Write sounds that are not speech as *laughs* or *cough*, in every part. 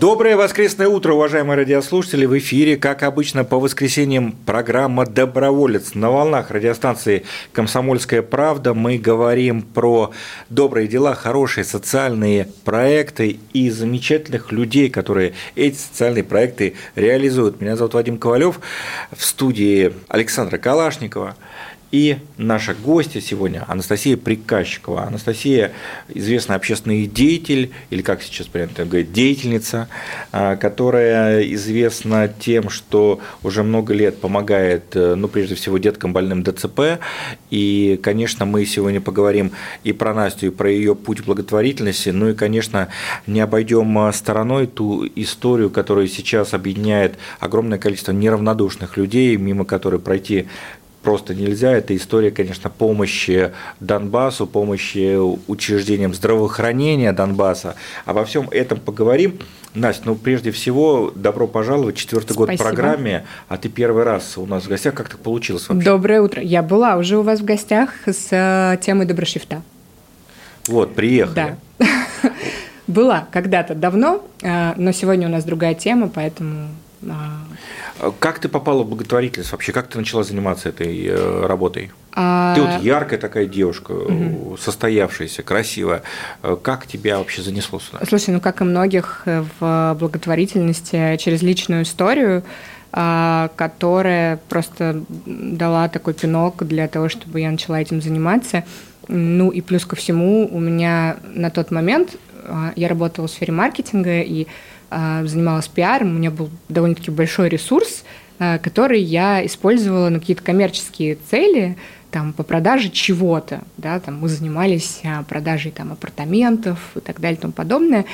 Доброе воскресное утро, уважаемые радиослушатели. В эфире, как обычно, по воскресеньям программа «Доброволец». На волнах радиостанции «Комсомольская правда» мы говорим про добрые дела, хорошие социальные проекты и замечательных людей, которые эти социальные проекты реализуют. Меня зовут Вадим Ковалев. В студии Александра Калашникова – и наша гостья сегодня Анастасия Приказчикова. Анастасия – известный общественный деятель, или как сейчас принято говорить, деятельница, а, которая известна тем, что уже много лет помогает, э, ну, прежде всего, деткам больным ДЦП. И, конечно, мы сегодня поговорим и про Настю, и про ее путь благотворительности. Ну и, конечно, не обойдем а, стороной ту историю, которая сейчас объединяет огромное количество неравнодушных людей, мимо которой пройти просто нельзя. Это история, конечно, помощи Донбассу, помощи учреждениям здравоохранения Донбасса. Обо всем этом поговорим. Настя, ну прежде всего, добро пожаловать, четвертый год в программе, а ты первый раз у нас в гостях, как так получилось вообще? Доброе утро. Я была уже у вас в гостях с э, темой доброшрифта. Вот, приехали. Да. *laughs* Была когда-то давно, э, но сегодня у нас другая тема, поэтому а, как ты попала в благотворительность вообще? Как ты начала заниматься этой э, работой? А... Ты вот яркая такая девушка, угу. состоявшаяся, красивая. Э, как тебя вообще занесло сюда? Слушай, ну как и многих в благотворительности, через личную историю, а, которая просто дала такой пинок для того, чтобы я начала этим заниматься. Ну и плюс ко всему у меня на тот момент а, я работала в сфере маркетинга и занималась пиаром, у меня был довольно-таки большой ресурс, а, который я использовала на какие-то коммерческие цели, там, по продаже чего-то, да, там мы занимались а, продажей там апартаментов и так далее и тому подобное,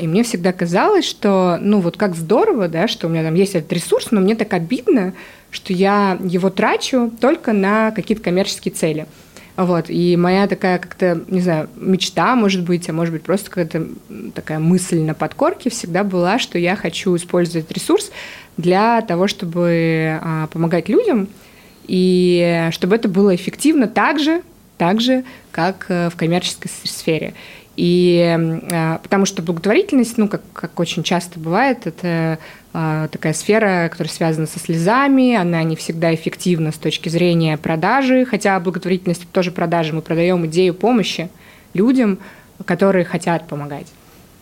и мне всегда казалось, что, ну, вот как здорово, да, что у меня там есть этот ресурс, но мне так обидно, что я его трачу только на какие-то коммерческие цели – вот. И моя такая как-то, не знаю, мечта, может быть, а может быть, просто какая-то такая мысль на подкорке всегда была, что я хочу использовать ресурс для того, чтобы а, помогать людям, и чтобы это было эффективно так же, так же, как э, в коммерческой сфере. И а, потому что благотворительность, ну, как, как очень часто бывает, это такая сфера, которая связана со слезами, она не всегда эффективна с точки зрения продажи, хотя благотворительность тоже продажи, мы продаем идею помощи людям, которые хотят помогать.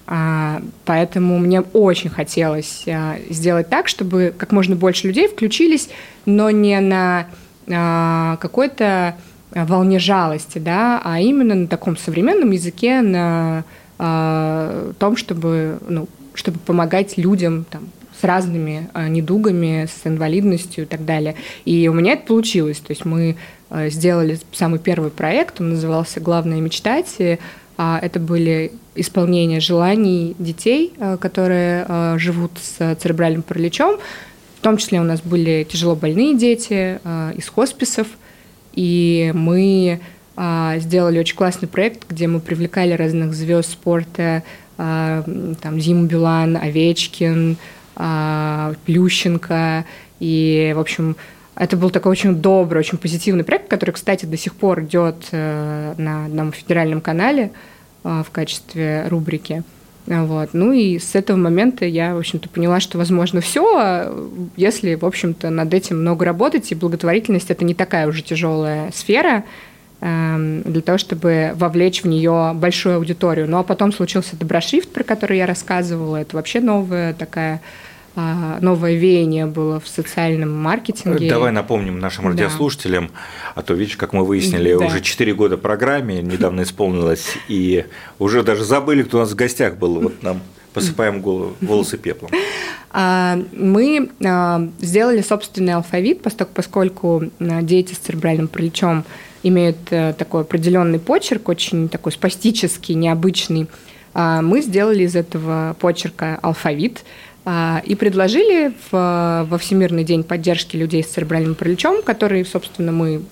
А, поэтому мне очень хотелось а, сделать так, чтобы как можно больше людей включились, но не на какой-то волне жалости, да, а именно на таком современном языке, на том, чтобы, ну, чтобы помогать людям там, с разными а, недугами, с инвалидностью и так далее. И у меня это получилось. То есть мы а, сделали самый первый проект, он назывался «Главное мечтать». А, это были исполнения желаний детей, которые живут с церебральным параличом. В том числе у нас были тяжело больные дети из хосписов. И мы сделали очень классный проект, где мы привлекали разных звезд спорта, там Зиму Билан, Овечкин, Плющенко. И, в общем, это был такой очень добрый, очень позитивный проект, который, кстати, до сих пор идет э, на одном федеральном канале э, в качестве рубрики. Вот. Ну и с этого момента я, в общем-то, поняла, что возможно все, если, в общем-то, над этим много работать, и благотворительность это не такая уже тяжелая сфера, для того, чтобы вовлечь в нее большую аудиторию. Ну а потом случился доброшрифт, про который я рассказывала. Это вообще новая такая а, новое веяние было в социальном маркетинге. Давай напомним нашим радиослушателям, да. а то, видишь, как мы выяснили, да. уже 4 года программе недавно исполнилось, и уже даже забыли, кто у нас в гостях был. Вот нам посыпаем голову, волосы пеплом. А, мы а, сделали собственный алфавит, поскольку дети с церебральным параличом имеют э, такой определенный почерк, очень такой спастический, необычный. А, мы сделали из этого почерка алфавит а, и предложили в, во Всемирный день поддержки людей с церебральным параличом, который, собственно, мы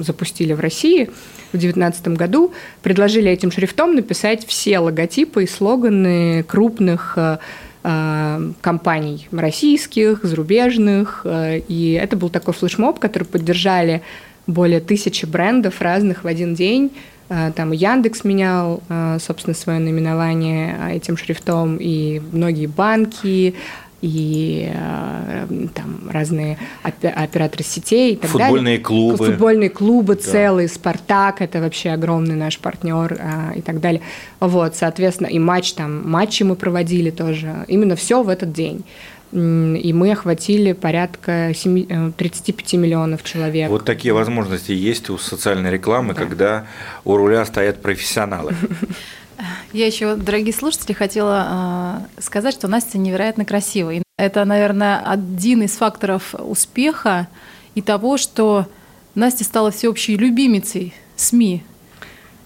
запустили в России в 2019 году, предложили этим шрифтом написать все логотипы и слоганы крупных э, компаний российских, зарубежных. И это был такой флешмоб, который поддержали более тысячи брендов разных в один день. Там Яндекс менял, собственно, свое наименование этим шрифтом, и многие банки, и там разные операторы сетей и так Футбольные далее. клубы. Футбольные клубы да. целые, Спартак, это вообще огромный наш партнер и так далее. Вот, соответственно, и матч там, матчи мы проводили тоже. Именно все в этот день и мы охватили порядка 7, 35 э, миллионов человек. Вот такие возможности есть у социальной рекламы, да. когда у руля стоят профессионалы. Я еще, дорогие слушатели, хотела э, сказать, что Настя невероятно красивая. Это, наверное, один из факторов успеха и того, что Настя стала всеобщей любимицей СМИ.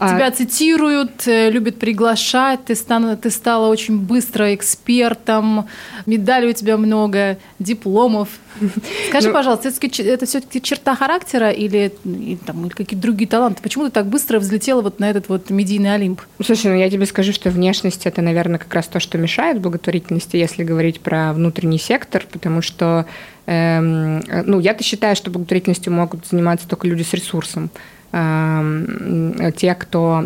А... Тебя цитируют, э, любят приглашать, ты, стан, ты стала очень быстро экспертом, медалей у тебя много, дипломов. *laughs* Скажи, ну, пожалуйста, это, это все-таки черта характера или, или, там, или какие-то другие таланты? Почему ты так быстро взлетела вот на этот вот медийный Олимп? Слушай, ну я тебе скажу, что внешность – это, наверное, как раз то, что мешает благотворительности, если говорить про внутренний сектор, потому что эм, ну, я-то считаю, что благотворительностью могут заниматься только люди с ресурсом те, кто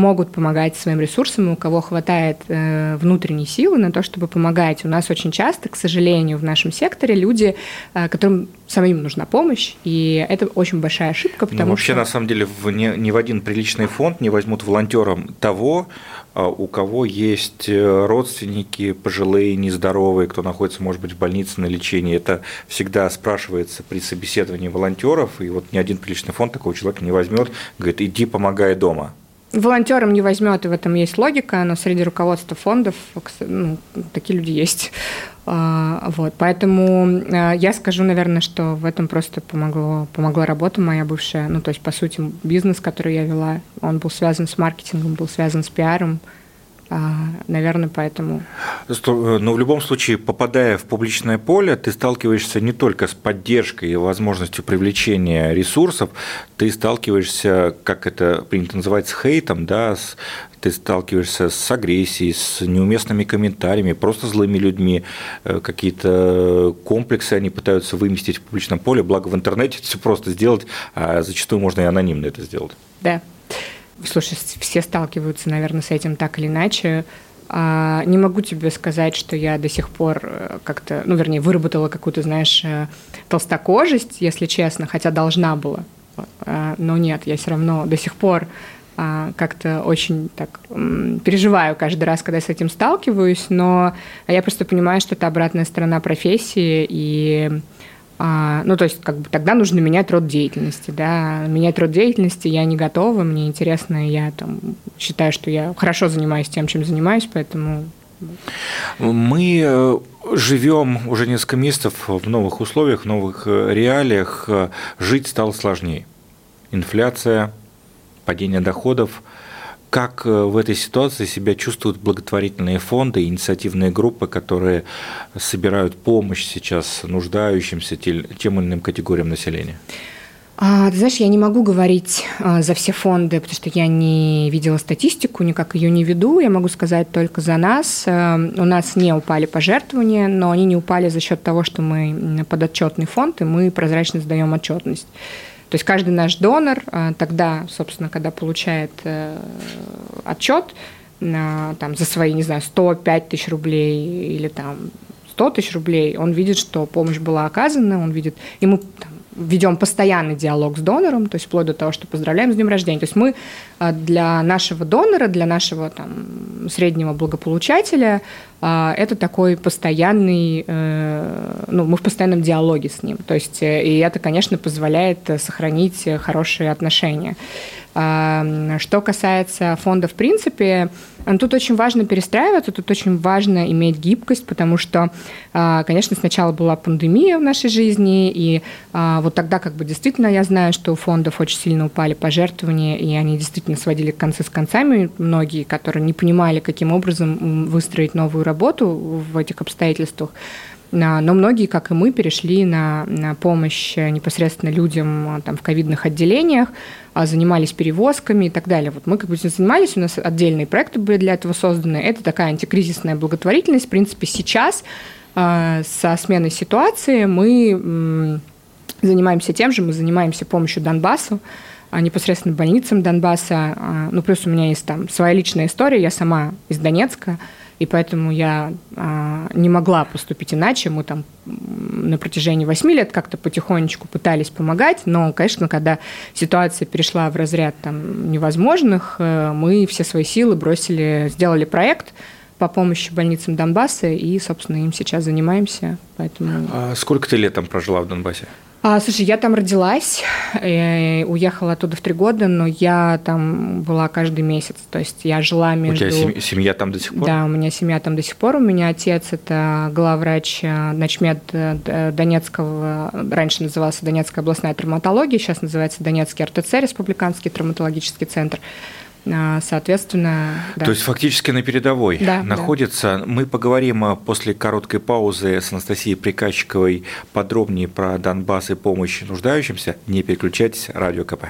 могут помогать своим ресурсам, у кого хватает э, внутренней силы на то, чтобы помогать. У нас очень часто, к сожалению, в нашем секторе люди, э, которым самим нужна помощь, и это очень большая ошибка, потому ну, вообще, что... на самом деле, в ни, ни в один приличный фонд не возьмут волонтером того, а, у кого есть э, родственники пожилые, нездоровые, кто находится, может быть, в больнице на лечении. Это всегда спрашивается при собеседовании волонтеров, и вот ни один приличный фонд такого человека не возьмет, говорит, иди помогай дома. Волонтерам не возьмет, и в этом есть логика, но среди руководства фондов ну, такие люди есть. А, вот, поэтому а, я скажу, наверное, что в этом просто помогло, помогла работа моя бывшая. Ну, то есть, по сути, бизнес, который я вела, он был связан с маркетингом, был связан с пиаром, наверное, поэтому. Э, но в любом случае, попадая в публичное поле, ты сталкиваешься не только с поддержкой и возможностью привлечения ресурсов, ты сталкиваешься, как это принято называть, с хейтом, да, с, ты сталкиваешься с агрессией, с неуместными комментариями, просто злыми людьми, э, какие-то комплексы они пытаются выместить в публичном поле, благо в интернете это все просто сделать, а зачастую можно и анонимно это сделать. Да. Слушай, все сталкиваются, наверное, с этим так или иначе. А, не могу тебе сказать, что я до сих пор э, как-то, ну, вернее, выработала какую-то, знаешь, э, толстокожесть, если честно, хотя должна была. А, но нет, я все равно до сих пор а, как-то очень так переживаю каждый раз, когда я с этим сталкиваюсь, но я просто понимаю, что это обратная сторона профессии, и ну, то есть, как бы тогда нужно менять род деятельности, да. Менять род деятельности я не готова, мне интересно, я там считаю, что я хорошо занимаюсь тем, чем занимаюсь, поэтому... Мы э, живем уже несколько месяцев в новых условиях, в новых э, реалиях. Жить стало сложнее. Инфляция, падение доходов – как э, в этой ситуации себя чувствуют благотворительные фонды, инициативные группы, которые собирают помощь сейчас нуждающимся тем или иным категориям населения? А, ты знаешь, я не могу говорить а, за все фонды, потому что я не видела статистику, никак ее не веду. Я могу сказать только за нас. А, у нас не упали пожертвования, но они не упали за счет того, что мы подотчетный фонд, и мы прозрачно сдаем отчетность. То есть каждый наш донор а, тогда, собственно, когда получает э, отчет там, за свои, не знаю, 105 тысяч рублей или там 100 тысяч рублей, он видит, что помощь была оказана, он видит, ему там, ведем постоянный диалог с донором, то есть вплоть до того, что поздравляем с днем рождения. То есть мы для нашего донора, для нашего там, среднего благополучателя а, это такой постоянный, э, ну, мы в постоянном диалоге с ним. То есть, э, и это, конечно, позволяет сохранить хорошие отношения. Что касается фонда в принципе, тут очень важно перестраиваться, тут очень важно иметь гибкость, потому что, а, конечно, сначала была пандемия в нашей жизни, и а, вот тогда как бы действительно я знаю, что у фондов очень сильно упали пожертвования, и они действительно сводили концы с концами, многие, которые не понимали, каким образом выстроить новую работу в этих обстоятельствах. Но многие, как и мы, перешли на, на помощь непосредственно людям там, в ковидных отделениях, занимались перевозками и так далее. Вот мы как бы занимались, у нас отдельные проекты были для этого созданы. Это такая антикризисная благотворительность. В принципе, сейчас со сменой ситуации мы занимаемся тем же, мы занимаемся помощью Донбассу, а, непосредственно больницам Донбасса. А, ну, плюс у меня есть там своя личная история, я сама из Донецка, и поэтому я а, не могла поступить иначе. Мы там на протяжении восьми лет как-то потихонечку пытались помогать, но, конечно, когда ситуация перешла в разряд там, невозможных, э, мы все свои силы бросили, сделали проект по помощи больницам Донбасса, и, собственно, им сейчас занимаемся. Поэтому... А сколько ты лет там прожила в Донбассе? А, слушай, я там родилась, и уехала оттуда в три года, но я там была каждый месяц. То есть я жила между... У тебя семья там до сих пор? Да, у меня семья там до сих пор. У меня отец – это главврач э, начмед э, Донецкого, раньше назывался Донецкая областная травматология, сейчас называется Донецкий РТЦ, Республиканский травматологический центр. А, соответственно, да. То есть фактически на передовой да, находится. Да. Мы поговорим а, после короткой паузы с Анастасией Приказчиковой подробнее про Донбасс и помощь нуждающимся. Не переключайтесь, радио КП.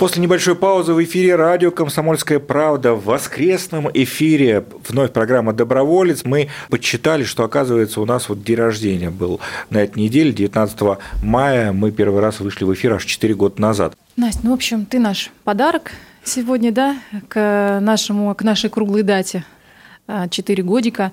После небольшой паузы в эфире радио «Комсомольская правда» в воскресном эфире вновь программа «Доброволец». Мы подсчитали, что, оказывается, у нас вот день рождения был на этой неделе, 19 мая. Мы первый раз вышли в эфир аж 4 года назад. Настя, ну, в общем, ты наш подарок сегодня, да, к, нашему, к нашей круглой дате 4 годика.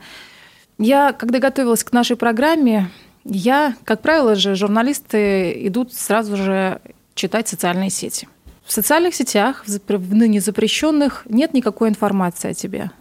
Я, когда готовилась к нашей программе, я, как правило же, журналисты идут сразу же читать социальные сети – в социальных сетях, в ныне запрещенных, нет никакой информации о тебе.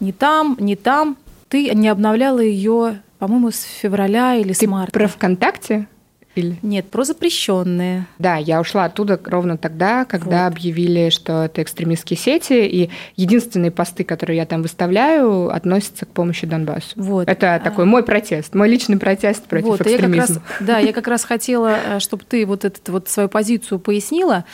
Ни там, ни там. Ты не обновляла ее, по-моему, с февраля или Ты с марта. Про ВКонтакте? Или? Нет, про запрещенные. Да, я ушла оттуда ровно тогда, когда вот. объявили, что это экстремистские сети, и единственные посты, которые я там выставляю, относятся к помощи Донбассу. Вот. Это а... такой мой протест, мой личный протест против вот, экстремизма. Я как раз, *laughs* да, я как раз хотела, э, чтобы ты вот эту вот свою позицию пояснила,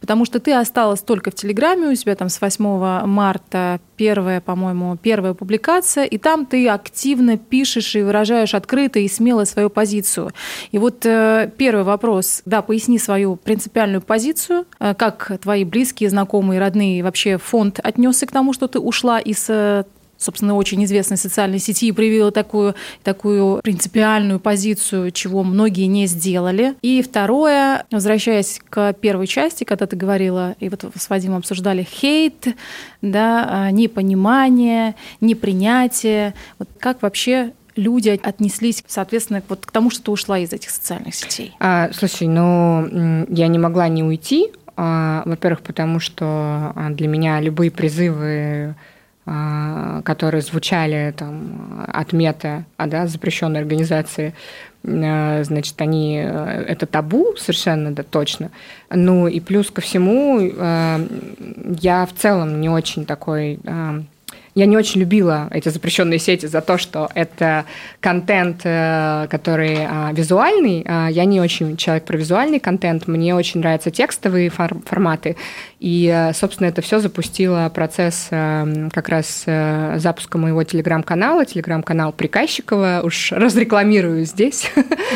потому что ты осталась только в Телеграме, у тебя там с 8 марта первая, по-моему, первая публикация, и там ты активно пишешь и выражаешь открыто и смело свою позицию. И вот э, первый вопрос, да, поясни свою принципиальную позицию, э, как твои близкие, знакомые, родные, вообще фонд отнесся к тому, что ты ушла из э, собственно, очень известной социальной сети и проявила такую, такую принципиальную позицию, чего многие не сделали. И второе, возвращаясь к первой части, когда ты говорила, и вот с Вадимом обсуждали хейт, да, непонимание, непринятие. Вот как вообще люди отнеслись, соответственно, вот к тому, что ты ушла из этих социальных сетей? А, слушай, ну, я не могла не уйти. А, во-первых, потому что а, для меня любые призывы а, которые звучали там, от мета, а, да, запрещенной организации, а, значит, они э, это табу совершенно, да, точно. Ну и плюс ко всему, я в целом не очень такой я не очень любила эти запрещенные сети за то, что это контент, э, который а, визуальный. А, я не очень человек про визуальный контент. Мне очень нравятся текстовые форматы. И, э, собственно, это все запустило процесс э, как раз запуска моего телеграм-канала, телеграм-канал Приказчикова. Уж разрекламирую здесь.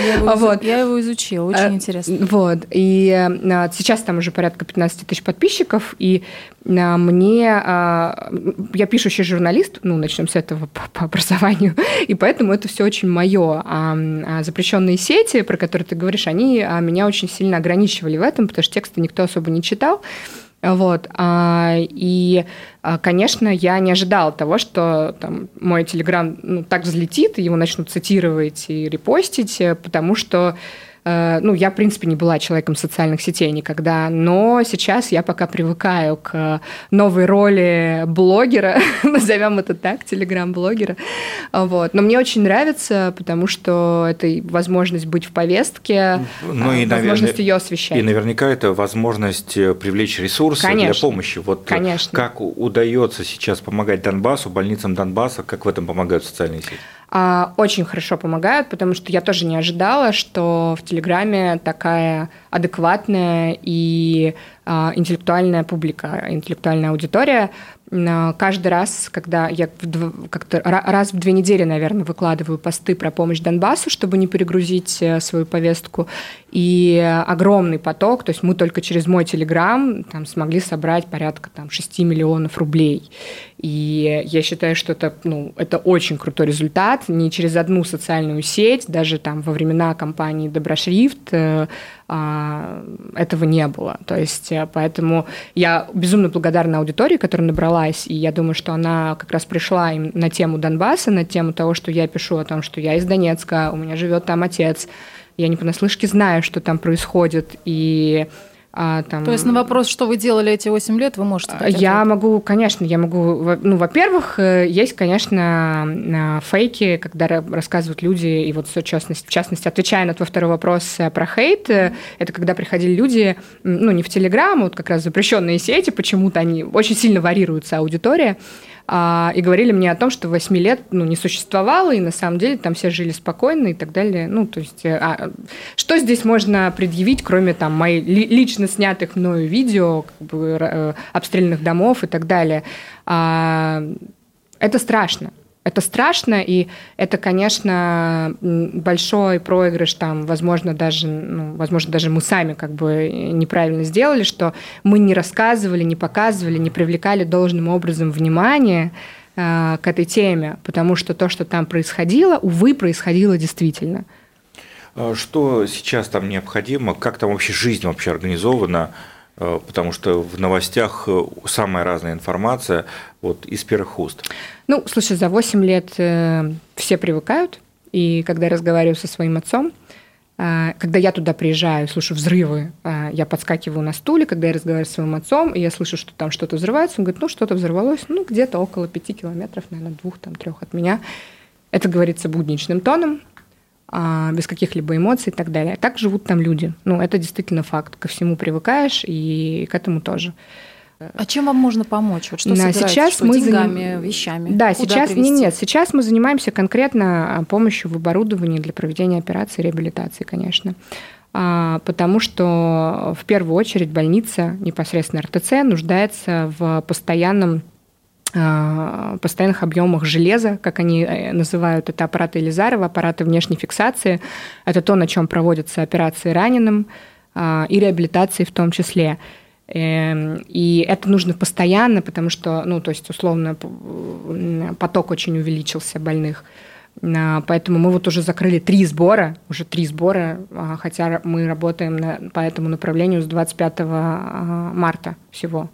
Я его, вот. я его изучила, очень интересно. Вот. И сейчас там уже порядка 15 тысяч подписчиков, и мне... Я пишущий журналист, ну, начнем с этого по, по образованию, *laughs* и поэтому это все очень мое. А, а запрещенные сети, про которые ты говоришь, они а, меня очень сильно ограничивали в этом, потому что тексты никто особо не читал. Вот. А, и, а, конечно, я не ожидала того, что там, мой телеграм ну, так взлетит, и его начнут цитировать и репостить, потому что Э, ну, я, в принципе, не была человеком социальных сетей никогда, но сейчас я пока привыкаю к новой роли блогера, *laughs* назовем это так, телеграм-блогера. Вот. Но мне очень нравится, потому что это возможность быть в повестке, ну, а, и, возможность ее освещать. И наверняка это возможность э, привлечь ресурсы Конечно. для помощи. Вот э, Конечно. как удается сейчас помогать Донбассу, больницам Донбасса, как в этом помогают социальные сети? А, очень хорошо помогают, потому что я тоже не ожидала, что в Телеграме такая адекватная и а, интеллектуальная публика, интеллектуальная аудитория. Каждый раз, когда я как-то раз в две недели, наверное, выкладываю посты про помощь Донбассу, чтобы не перегрузить э, свою повестку, и огромный поток, то есть мы только через мой Телеграм там смогли собрать порядка там 6 миллионов рублей. И я считаю, что это, ну, это очень крутой результат. Не через одну социальную сеть, даже там во времена компании Доброшрифт э, этого не было. То есть э, поэтому я безумно благодарна аудитории, которая набралась, и я думаю, что она как раз пришла им на тему Донбасса, на тему того, что я пишу о том, что я из Донецка, у меня живет там отец, я не понаслышке знаю, что там происходит, и а, там... То есть на вопрос, что вы делали эти 8 лет, вы можете сказать? Я ответ? могу, конечно, я могу... Ну, во-первых, э, есть, конечно, фейки, когда рассказывают люди, и вот в частности, в частности отвечая на твой второй вопрос э, про хейт, э, это когда приходили люди, ну, не в Телеграм, вот как раз запрещенные сети, почему-то они очень сильно варьируются аудитория, а, и говорили мне о том, что 8 лет ну, не существовало, и на самом деле там все жили спокойно и так далее. Ну, то есть, а, что здесь можно предъявить, кроме там моих лично снятых мною видео, как бы, э, обстрельных домов и так далее? А, это страшно. Это страшно, и это, конечно, большой проигрыш, там, возможно, даже, ну, возможно, даже мы сами как бы неправильно сделали, что мы не рассказывали, не показывали, не привлекали должным образом внимание э, к этой теме, потому что то, что там происходило, увы, происходило действительно. А что сейчас там необходимо? Как там вообще жизнь вообще организована? Э, потому что в новостях э, самая разная информация вот из первых уст. Ну, слушай, за 8 лет э, все привыкают, и когда я разговариваю со своим отцом, когда я туда приезжаю, слышу взрывы, я подскакиваю на стуле, когда я разговариваю с своим отцом, и я слышу, что там что-то взрывается, он говорит, ну, что-то взорвалось, ну, где-то около пяти километров, наверное, двух, там, трех от меня. Это говорится будничным тоном, без каких-либо эмоций и так далее. Так живут там люди. Ну, это действительно факт. Ко всему привыкаешь и к этому тоже. А чем вам можно помочь? Вот что да, сейчас что, мы деньгами, заним... вещами? Да, Куда сейчас привести? нет, сейчас мы занимаемся конкретно а, помощью в оборудовании для проведения операции реабилитации, конечно. А, потому что в первую очередь больница, непосредственно РТЦ, нуждается в постоянном а, постоянных объемах железа, как они э, называют это аппараты Елизарова, аппараты внешней фиксации. Это то, на чем проводятся операции раненым а, и реабилитации в том числе. Эм, и это нужно постоянно, потому что, ну, то есть, условно, поток очень увеличился больных. Поэтому мы вот уже закрыли три сбора, уже три сбора, хотя мы работаем на, по этому направлению с 25 марта всего.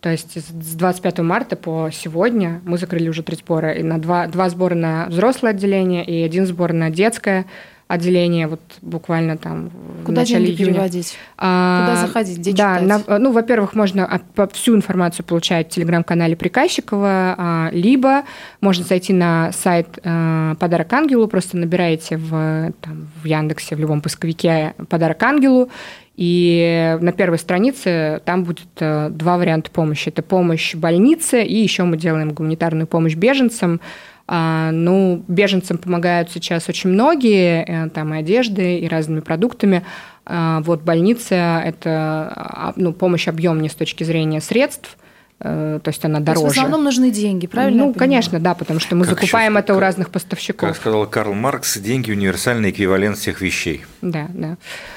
То есть с 25 марта по сегодня мы закрыли уже три сбора. И на два, два сбора на взрослое отделение и один сбор на детское отделение, вот буквально там Куда в начале деньги июня. переводить? А, Куда заходить? Где да, на, ну, во-первых, можно всю информацию получать в телеграм-канале Приказчикова, а, либо можно зайти на сайт а, «Подарок ангелу», просто набираете в, там, в Яндексе, в любом поисковике «Подарок ангелу», и на первой странице там будет э, два варианта помощи. Это помощь больнице, и еще мы делаем гуманитарную помощь беженцам. А, ну, беженцам помогают сейчас очень многие, э, там и одеждой, и разными продуктами. А, вот больница – это а, ну, помощь объемнее с точки зрения средств – то есть она дороже. То есть в основном нужны деньги, правильно? Ну, конечно, да, потому что мы как закупаем еще, это как, у разных поставщиков. Как сказал Карл Маркс, деньги – универсальный эквивалент всех вещей. Да, да.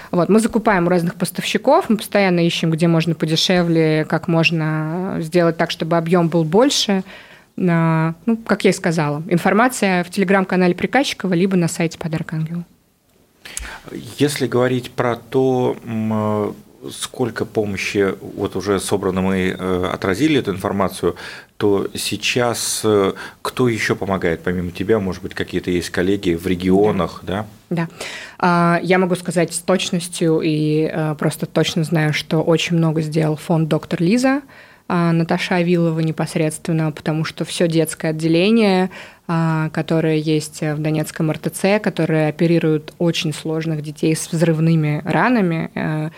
Вот, мы закупаем у разных поставщиков, мы постоянно ищем, где можно подешевле, как можно сделать так, чтобы объем был больше. Ну, как я и сказала, информация в телеграм-канале Приказчикова, либо на сайте Подарок Ангелу. Если говорить про то, сколько помощи, вот уже собрано мы э, отразили эту информацию, то сейчас э, кто еще помогает, помимо тебя, может быть, какие-то есть коллеги в регионах, да? Да. да. Я могу сказать с точностью и э, просто точно знаю, что очень много сделал фонд «Доктор Лиза», а, Наташа Авилова непосредственно, потому что все детское отделение, а, которое есть в Донецком РТЦ, которое оперирует очень сложных детей с взрывными ранами,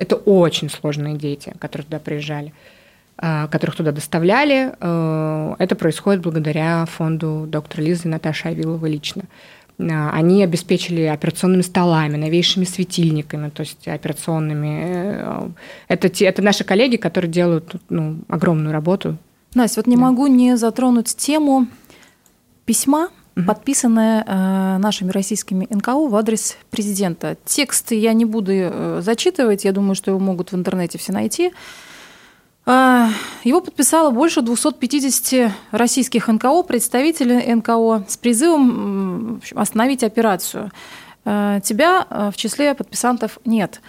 это очень сложные дети, которые туда приезжали. которых туда доставляли. Это происходит благодаря фонду доктора Лизы и Наташи Авиловой лично. Они обеспечили операционными столами, новейшими светильниками, то есть операционными. Это, те, это наши коллеги, которые делают ну, огромную работу. Настя, вот не да. могу не затронуть тему письма, угу. подписанное э, нашими российскими НКО в адрес президента. Текст я не буду э, зачитывать, я думаю, что его могут в интернете все найти. Э, его подписало больше 250 российских НКО, представителей НКО, с призывом общем, остановить операцию. Э, тебя э, в числе подписантов нет.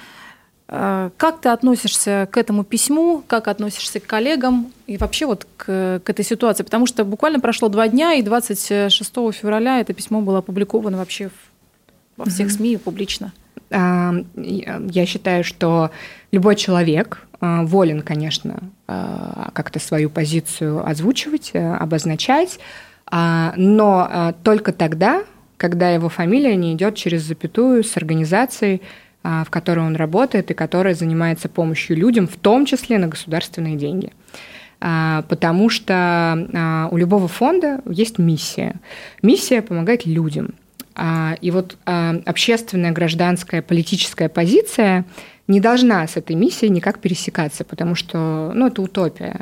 Э, как ты относишься к этому письму, как относишься к коллегам и вообще вот к, к этой ситуации? Потому что буквально прошло два дня, и 26 февраля это письмо было опубликовано вообще во всех. СМИ публично. А, я считаю, что любой человек а, волен, конечно, а, как-то свою позицию озвучивать, э, обозначать, но только тогда, когда его фамилия не идет через запятую с организацией, а, в которой он работает и которая занимается помощью людям, в том числе на государственные деньги. А, потому что а, у любого фонда есть миссия. Миссия помогать людям. И вот общественная, гражданская, политическая позиция не должна с этой миссией никак пересекаться, потому что ну, это утопия.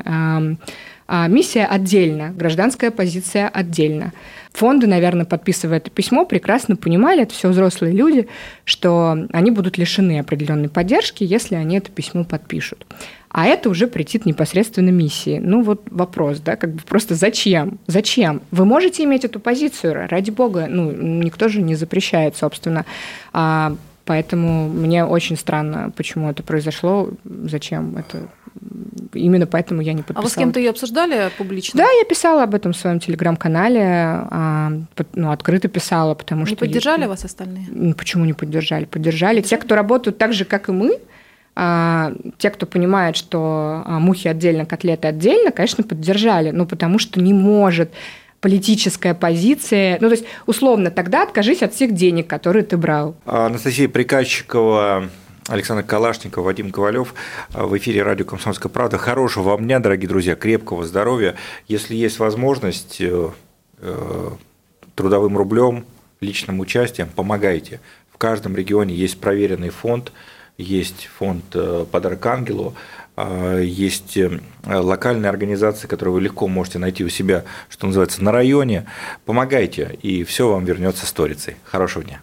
Миссия отдельно, гражданская позиция отдельно. Фонды, наверное, подписывая это письмо, прекрасно понимали, это все взрослые люди, что они будут лишены определенной поддержки, если они это письмо подпишут. А это уже претит непосредственно миссии. Ну вот вопрос, да, как бы просто зачем? Зачем? Вы можете иметь эту позицию, ради бога, ну никто же не запрещает, собственно. А, поэтому мне очень странно, почему это произошло, зачем это именно поэтому я не подписала. А вы с кем-то ее обсуждали публично? Да, я писала об этом в своем телеграм-канале, а, ну, открыто писала, потому не что... Не поддержали я... вас остальные? Почему не поддержали? Поддержали. поддержали. Те, кто работают так же, как и мы, а, те, кто понимает, что а, мухи отдельно, котлеты отдельно, конечно, поддержали, ну, потому что не может политическая позиция. Ну, то есть, условно, тогда откажись от всех денег, которые ты брал. Анастасия Приказчикова Александр Калашников, Вадим Ковалев в эфире радио «Комсомольская правда». Хорошего вам дня, дорогие друзья, крепкого здоровья. Если есть возможность э, э, трудовым рублем, личным участием, помогайте. В каждом регионе есть проверенный фонд, есть фонд э, «Подарок ангелу», есть локальные организации, которые вы легко можете найти у себя, что называется, на районе. Помогайте, и все вам вернется сторицей. Хорошего дня.